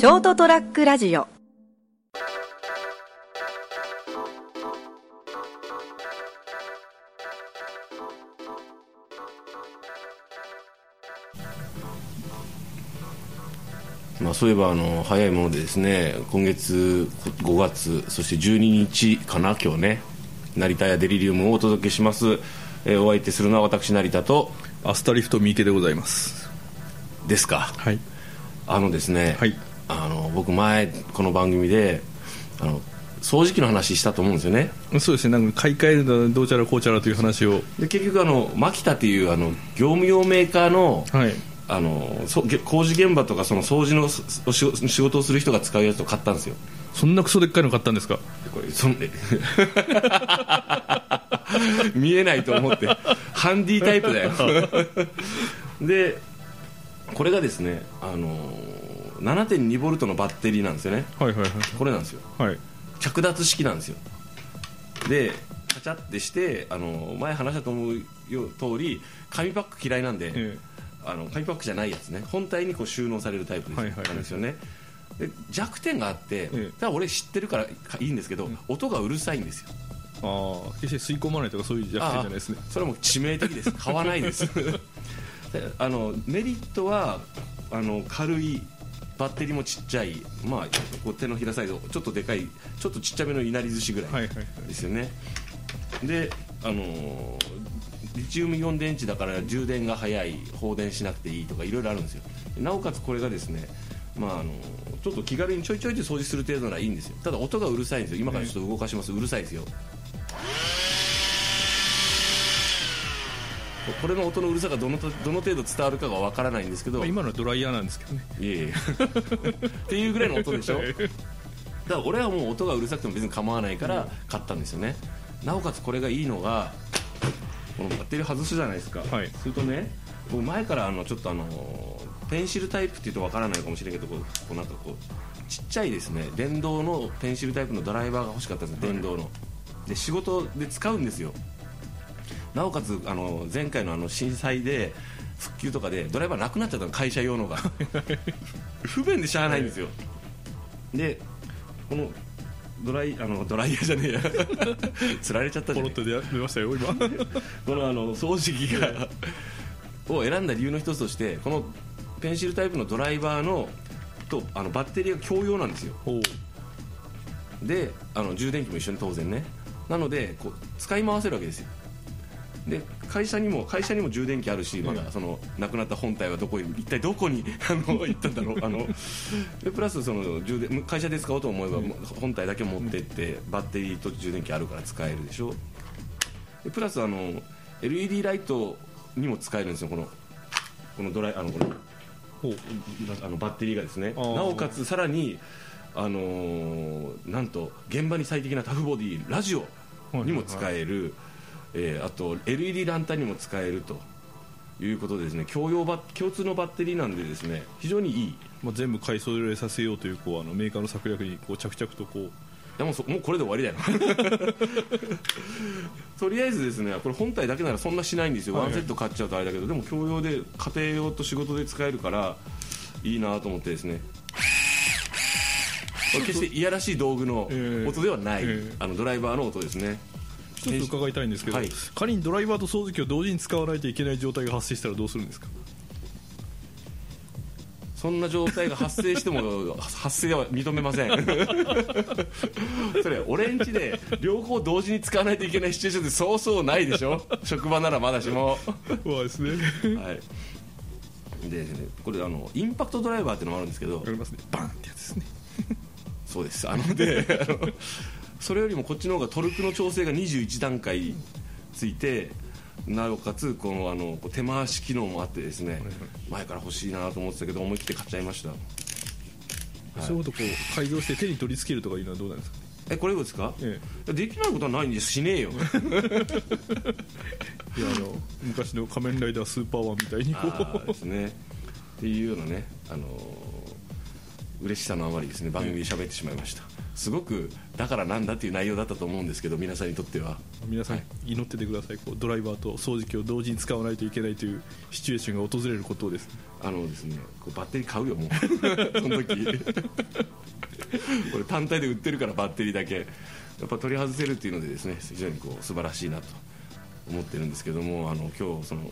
ショートトラックラジオ。まあ、そういえばあの早いものでですね今月5月そして12日かな今日ね成田やデリリウムをお届けします、えーお相手するのは私成田とアスタリフト三池でございます。ですか。はい。あのですね、はいあの僕前この番組であの掃除機の話したと思うんですよね。そうですね。なんか買い替えるのはどうちゃらこうちゃらという話を。で結局あのマキタっていうあの業務用メーカーのはい。あのそげ工事現場とかその掃除の仕事仕事をする人が使うやつを買ったんですよ。そんなクソでっかいの買ったんですか？これそん 見えないと思って。ハンディタイプだよ。でこれがですねあの7.2ボルトのバッテリーなんですよね。はいはいこれなんですよ。はい。はい着脱式なんですよ。でカチャってしてあの前話したと思うよ通り紙パック嫌いなんで、えあの紙パックじゃないやつね。本体にこう収納されるタイプです,、はいはいはい。なんですよね。で弱点があって、えだ俺知ってるからいいんですけど、音がうるさいんですよ。ああ決して吸い込まないとかそういう弱点じゃないですね。それはもう致命的です。買わないです。であのメリットはあの軽いバッテリーもちっちゃい、まあ、こう手のひらサイズちょっとでかいちょっとちっちゃめのいなり寿司ぐらいはいはいはい。ですよね、であのーリチウムイオン電池だから充電が早い放電しなくていいとかいろいろあるんですよ。なおかつこれがですねまああのちょっと気軽にちょいちょいで掃除する程度ならいいんですよ。ただ音がうるさいんですよ。今からちょっと動かします。うるさいですよこれの音のうるさがどのどの程度伝わるかがわからないんですけど。まあ今のはドライヤーなんですけどね。いえいえ。っていうぐらいの音でしょ。だから俺はもう音がうるさくても別に構わないから買ったんですよね。なおかつこれがいいのがこのバッテリー外すじゃないですか、はい。するとね僕前からあのちょっとあのペンシルタイプっていうとわからないかもしれないけどこうなんかこうちっちゃいですね。電動のペンシルタイプのドライバーが欲しかったんですよ。電動の。で仕事で使うんですよなおかつあの前回のあの震災で復旧とかでドライバーなくなっちゃったの会社用のが。不便でしゃあないんですよ。でこのドライあのドライヤーじゃねえや。つられちゃったじゃねえ。ポロッと出出ましたよ今。このあの掃除機がを選んだ理由の一つとしてこのペンシルタイプのドライバーのとあのバッテリーが共用なんですよ。であの充電器も一緒に当然ね。なのでこう使い回せるわけですよで会社にも会社にも充電器あるしまだそのなくなった本体はどこに一体どこに あの行ったんだろうあの。でプラスその充電会社で使おうと思えば本体だけ持ってってバッテリーと充電器あるから使えるでしょ。でプラスあの LED ライトにも使えるんですよこのこのドライあのこのあのバッテリーがですね。なおかつさらにあのーなんと現場に最適なタフボディラジオにも使える、えーあと LED ランタンにも使えるということでですね共用バ共通のバッテリーなんでですね非常にいい。いまあ、全部買い揃えさせようというこうあのメーカーの策略にこう着々とこう。やもうそもうこれで終わりだよ。とりあえずですねこれ本体だけならそんなしないんですよ、はいはい。ワンセット買っちゃうとあれだけどでも共用で家庭用と仕事で使えるからいいなと思ってですね。決していやらしい道具のええ音ではない、ええあのドライバーの音ですねちょっと伺いたいんですけど、はい。仮にドライバーと掃除機を同時に使わないといけない状態が発生したらどうするんですか？そんな状態が発生しても 発生は認めません。それ俺んちで両方同時に使わないといけないシチュエーションってそうそうないでしょ？職場ならまだしも。そうですね。はい、でこれあのインパクトドライバーっていうのもあるんですけどわかりますね。バンってやつですね。そうです。あのであのそれよりもこっちの方がトルクの調整が21段階ついてなおかつこのあの手回し機能もあってですね前から欲しいなと思ってたけど思い切って買っちゃいました。そういうことこう改造して手に取り付けるとかいうのはどうなんですか？えこれですか、えできないことはないんですしねえよ。いやあの昔の仮面ライダースーパーワンみたいにこあーですね。っていうようなね、あのー嬉しさのあまりですね番組で喋ってしまいました、すごくだからなんだっていう内容だったと思うんですけど皆さんにとっては。皆さん祈っててください。こうドライバーと掃除機を同時に使わないといけないというシチュエーションが訪れることをです。あのですねこうバッテリー買うよもう。その時。これ単体で売ってるからバッテリーだけ。やっぱ取り外せるっていうのでですね非常にこう素晴らしいなと思ってるんですけどもあの今日その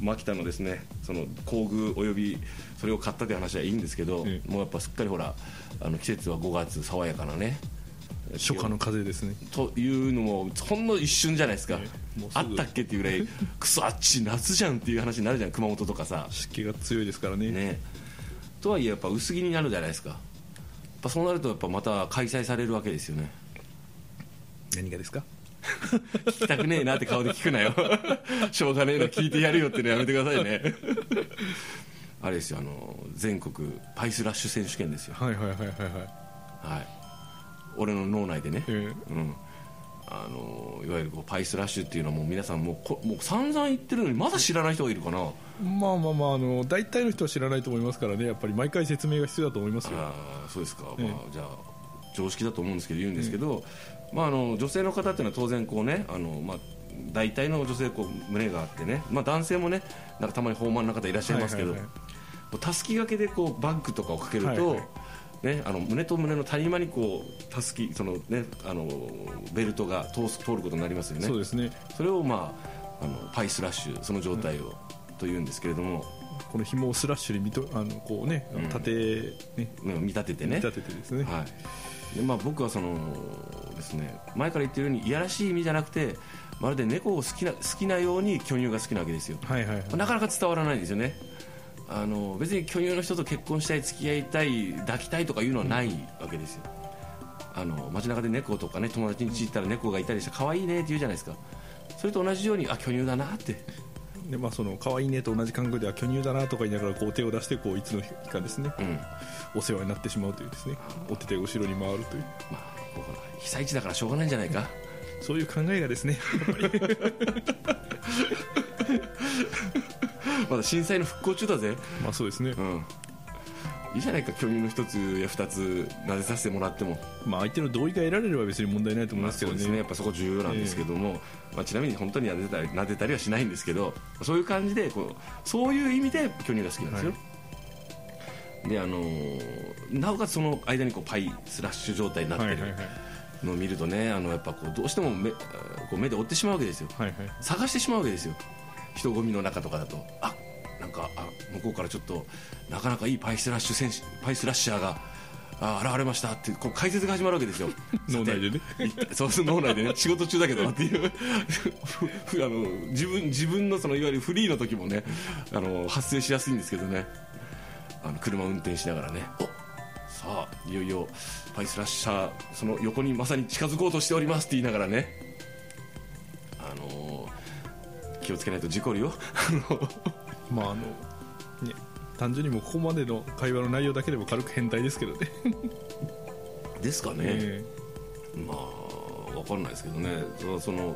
牧田のですねその工具およびそれを買ったという話はいいんですけど、ええ。もうやっぱすっかりほらあの季節は5月爽やかなね初夏の風ですね。というのもほんの一瞬じゃないですか、ええ。すぐ。あったっけっていうぐらい クソあっち夏じゃんっていう話になるじゃん熊本とかさ。湿気が強いですからね。ね。とはいえやっぱ薄着になるじゃないですか。やっぱそうなるとやっぱまた開催されるわけですよね。何がですか？聞きたくねえなって顔で聞くなよ。しょうがねえな聞いてやるよってのやめてくださいね。あれですよあの全国パイスラッシュ選手権ですよ。はいはいはいはいはい。はい。俺の脳内でね、えうん。あのいわゆるこうパイスラッシュっていうのはもう皆さんもうこもう散々言ってるのにまだ知らない人がいるかな。えまあまあまああの大体の人は知らないと思いますからね。やっぱり毎回説明が必要だと思いますよ。あーそうですか、ええ。まあ、じゃあ常識だと思うんですけど言うんですけど、まあ、あの女性の方っていうのは当然こうねあの、まあ、大体の女性こう胸があってね、まあ、男性もねなんかたまに豊満な方いらっしゃいますけど、たすき掛けでこうバッグとかをかけると、はいはい。ね、あの胸と胸の谷間にこうたすきその、ね、あのベルトが通す通ることになりますよね。そうですね。それを、まあ、あのパイスラッシュその状態を、というんですけれども、この紐をスラッシュに見とあのこうねうん。ね。見立ててね。見立ててですね。はいでまあ、僕はそのです、ね、前から言ってるようにいやらしい意味じゃなくてまるで猫を好きな好きなように巨乳が好きなわけですよ、はいはいはい。なかなか伝わらないんですよね。あの別に巨乳の人と結婚したい付き合いたい抱きたいとかいうのはないわけですよ。あの街中で猫とかね友達に家行ったら猫がいたりして可愛いねって言うじゃないですか。それと同じようにあ巨乳だなってでまあその可愛いねと同じ感覚では巨乳だなとか言いながらこう手を出してこういつの日かですね。うん。お世話になってしまうというですね。お手手が後ろに回るという。まあほら被災地だからしょうがないんじゃないか。そういう考えがですね。まだ震災の復興中だぜ。まあそうですね。うんいいじゃないか巨乳の一つや二つ撫でさせてもらっても。まあ相手の同意が得られれば別に問題ないと思いますけどね。そうですねやっぱそこ重要なんですけども、まあ、ちなみに本当に撫でたり撫でたりはしないんですけどそういう感じでこうそういう意味で巨乳が好きなんですよ、であのーなおかつその間にこうパイスラッシュ状態になってるはいはいはい。のを見るとねあのやっぱこうどうしても目こう目で追ってしまうわけですよ。はいはい。探してしまうわけですよ。人混みの中とかだと。あなんかあ向こうからちょっとなかなかいいパイスラッシュ選手パイスラッシャーがあ現れましたってこう解説が始まるわけですよ。脳内でね。そうそう脳内でね。仕事中だけどっていう。ふあの自分自分のそのいわゆるフリーの時もねあの発生しやすいんですけどね。あの車を運転しながらね。おさあいよいよパイスラッシャーその横にまさに近づこうとしておりますって言いながらね。あの気をつけないと事故るよ。あの。まああのね単純にもうここまでの会話の内容だけでも軽く変態ですけどね。ですかね、えまあ分かんないですけどね。そその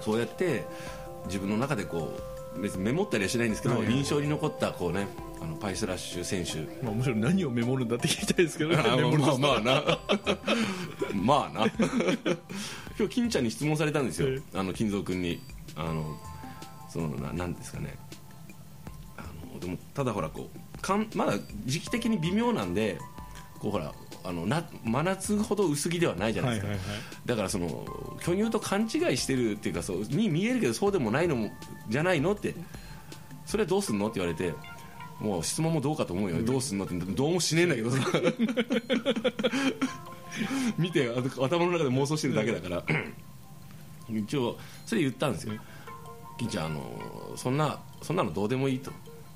そうやって自分の中でこう別にメモったりはしないんですけど、はいはい印象に残ったこうねあのパイスラッシュ選手。えまあむしろ何をメモるんだって聞きたいですけどね。まあまあな。まあな。今日金ちゃんに質問されたんですよ、えあの金蔵君に。あのそのななんですかねでもただほらこうかんまだ時期的に微妙なんでこうほらあのな真夏ほど薄着ではないじゃないですか、はいはいはい。だからその巨乳と勘違いしてるっていうかそうに見えるけどそうでもないのもじゃないのってそれはどうすんのって言われてもう質問もどうかと思うよ、どうすんのってどうもしねえんだけどさ。見てあ頭の中で妄想してるだけだから。一応それ言ったんですよ。金ちゃんあのそんなそんなのどうでもいいと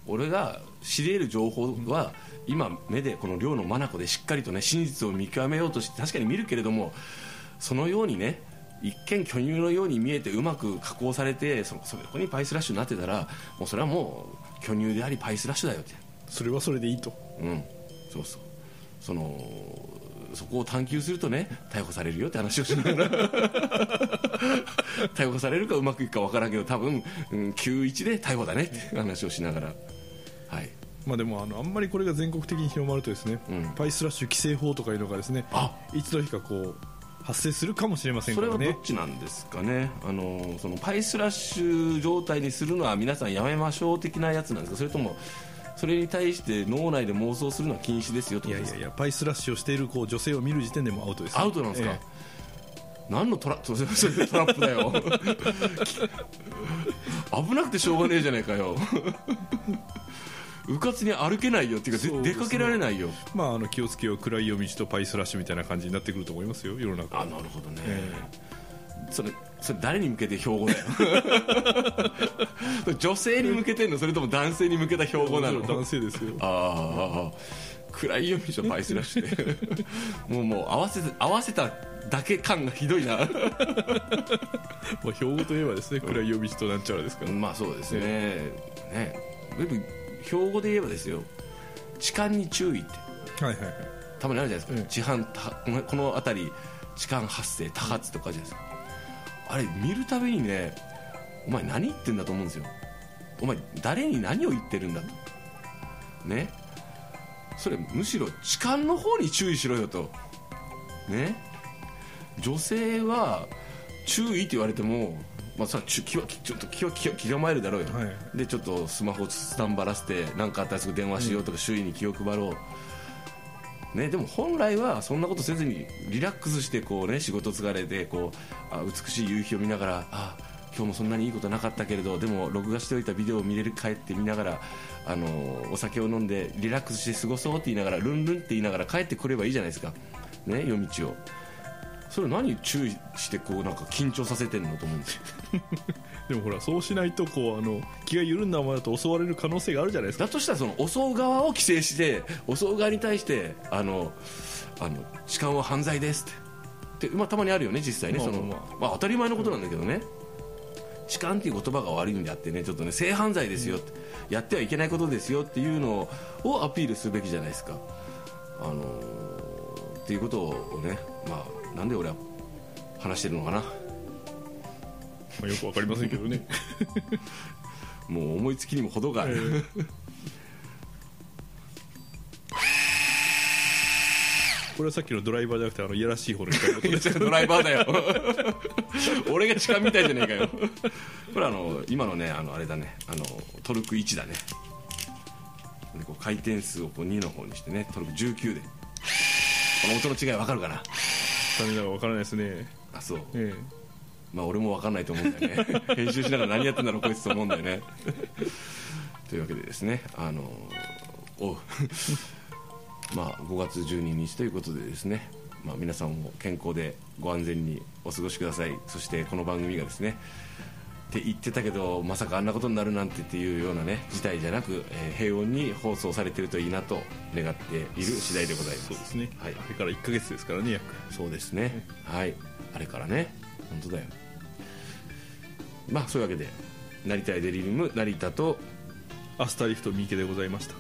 俺が知り得る情報は今目でこの寮の眼でしっかりとね真実を見極めようとして確かに見るけれどもそのようにね一見巨乳のように見えてうまく加工されてそそこにパイスラッシュになってたらもうそれはもう巨乳でありパイスラッシュだよって。それはそれでいいと。うん。そうそう。そのそこを探求するとね逮捕されるよって話をしながら。逮捕されるかうまくいくかわからんけど多分、うん、91で逮捕だねって話をしながらはい。まあでもあのあんまりこれが全国的に広まるとですね、うん。パイスラッシュ規制法とかいうのがですねあ。一度しかこう発生するかもしれませんそれはどっちなんですかね？あのそのパイスラッシュ状態にするのは皆さんやめましょう的なやつなんですか？それともそれに対して脳内で妄想するのは禁止ですよいことですか？やいやいやパイスラッシュをしているこう女性を見る時点でもうアウトです、アウトなんですか、え何のトラ トラップだよ。危なくてしょうがねえじゃないかようかつに歩けないよっていうかね。出かけられないよ。えまああの気をつけよう暗い夜道とパイスラッシュみたいな感じになってくると思いますよ世の中。あなるほどね、えそれそれ誰に向けて標語だよ 女性に向けてんのそれとも男性に向けた標語なの？男性ですよ。ああ暗い読みでしょパイスラッシュって もうもう合わせて合わせただけ感がひどいな。まあ標語といえばですね暗い夜道となんちゃらですから、まあそうですね。ね標語で言えばですよ痴漢に注意って。はいはいはい。たまにあるじゃないですか、うん。痴漢たこのこの辺り痴漢発生多発とかじゃないですか、あれ見るたびにねお前何言ってんだと思うんですよ。お前誰に何を言ってるんだと。ね。それむしろ痴漢の方に注意しろよと。ね。女性は注意って言われてもまあ、さちょちょっと気は気は気構えるだろうよ、はい。でちょっとスマホスタンバらせて何かあったらすぐ電話しようとか、周囲に気を配ろう、ね、でも本来はそんなことせずにリラックスしてこう、ね、仕事疲れてこうあ美しい夕日を見ながらあ今日もそんなにいいことなかったけれどでも録画しておいたビデオを見れる帰って見ながらあのお酒を飲んでリラックスして過ごそうって言いながらルンルンって言いながら帰ってくればいいじゃないですか、ね、夜道をそれ何注意してこうなんか緊張させてんのと思うんですよ でもほらそうしないとこうあの気が緩んだままだと襲われる可能性があるじゃないですか。だとしたらその襲う側を規制して襲う側に対してあのあの痴漢は犯罪ですって。で、まあ、たまにあるよね実際ね。その、まあ当たり前のことなんだけどね。痴漢っていう言葉が悪いんであってねちょっとね性犯罪ですよって、やってはいけないことですよっていうのをアピールすべきじゃないですか。あのーっていうことをねまあなんで俺は話してるのかな？まあ、よくわかりませんけどね。もう思いつきにも程がある、これはさっきのドライバーじゃなくてあのいやらしい方の人のことです。ドライバーだよ。俺が痴漢みたいじゃねえかよ。これあの今のねあのあれだね。あのトルク1だね。でこう回転数をこう2の方にしてねトルク19で。この音の違い分かるかな？残念ながらわからないですね。あそう。えまあ俺も分かんないと思うんだよね。編集しながら何やってんだろうこいつと思うんだよね。というわけでですねあのおう。まあ5月12日ということでですね、まあ、皆さんも健康でご安全にお過ごしください。そしてこの番組がですねって言ってたけどまさかあんなことになるなんてっていうようなね事態じゃなく、えー平穏に放送されてるといいなと願っている次第でございます。そうですね、はい。あれから1か月ですからね約。そうですね。はい。あれからね。本当だよ。まあそういうわけで成田やデリリウム成田とアスタリフト三池でございました。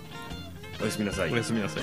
おやすみなさい。おやすみなさい